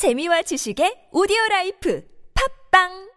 재미와 지식의 오디오 라이프. 팝빵!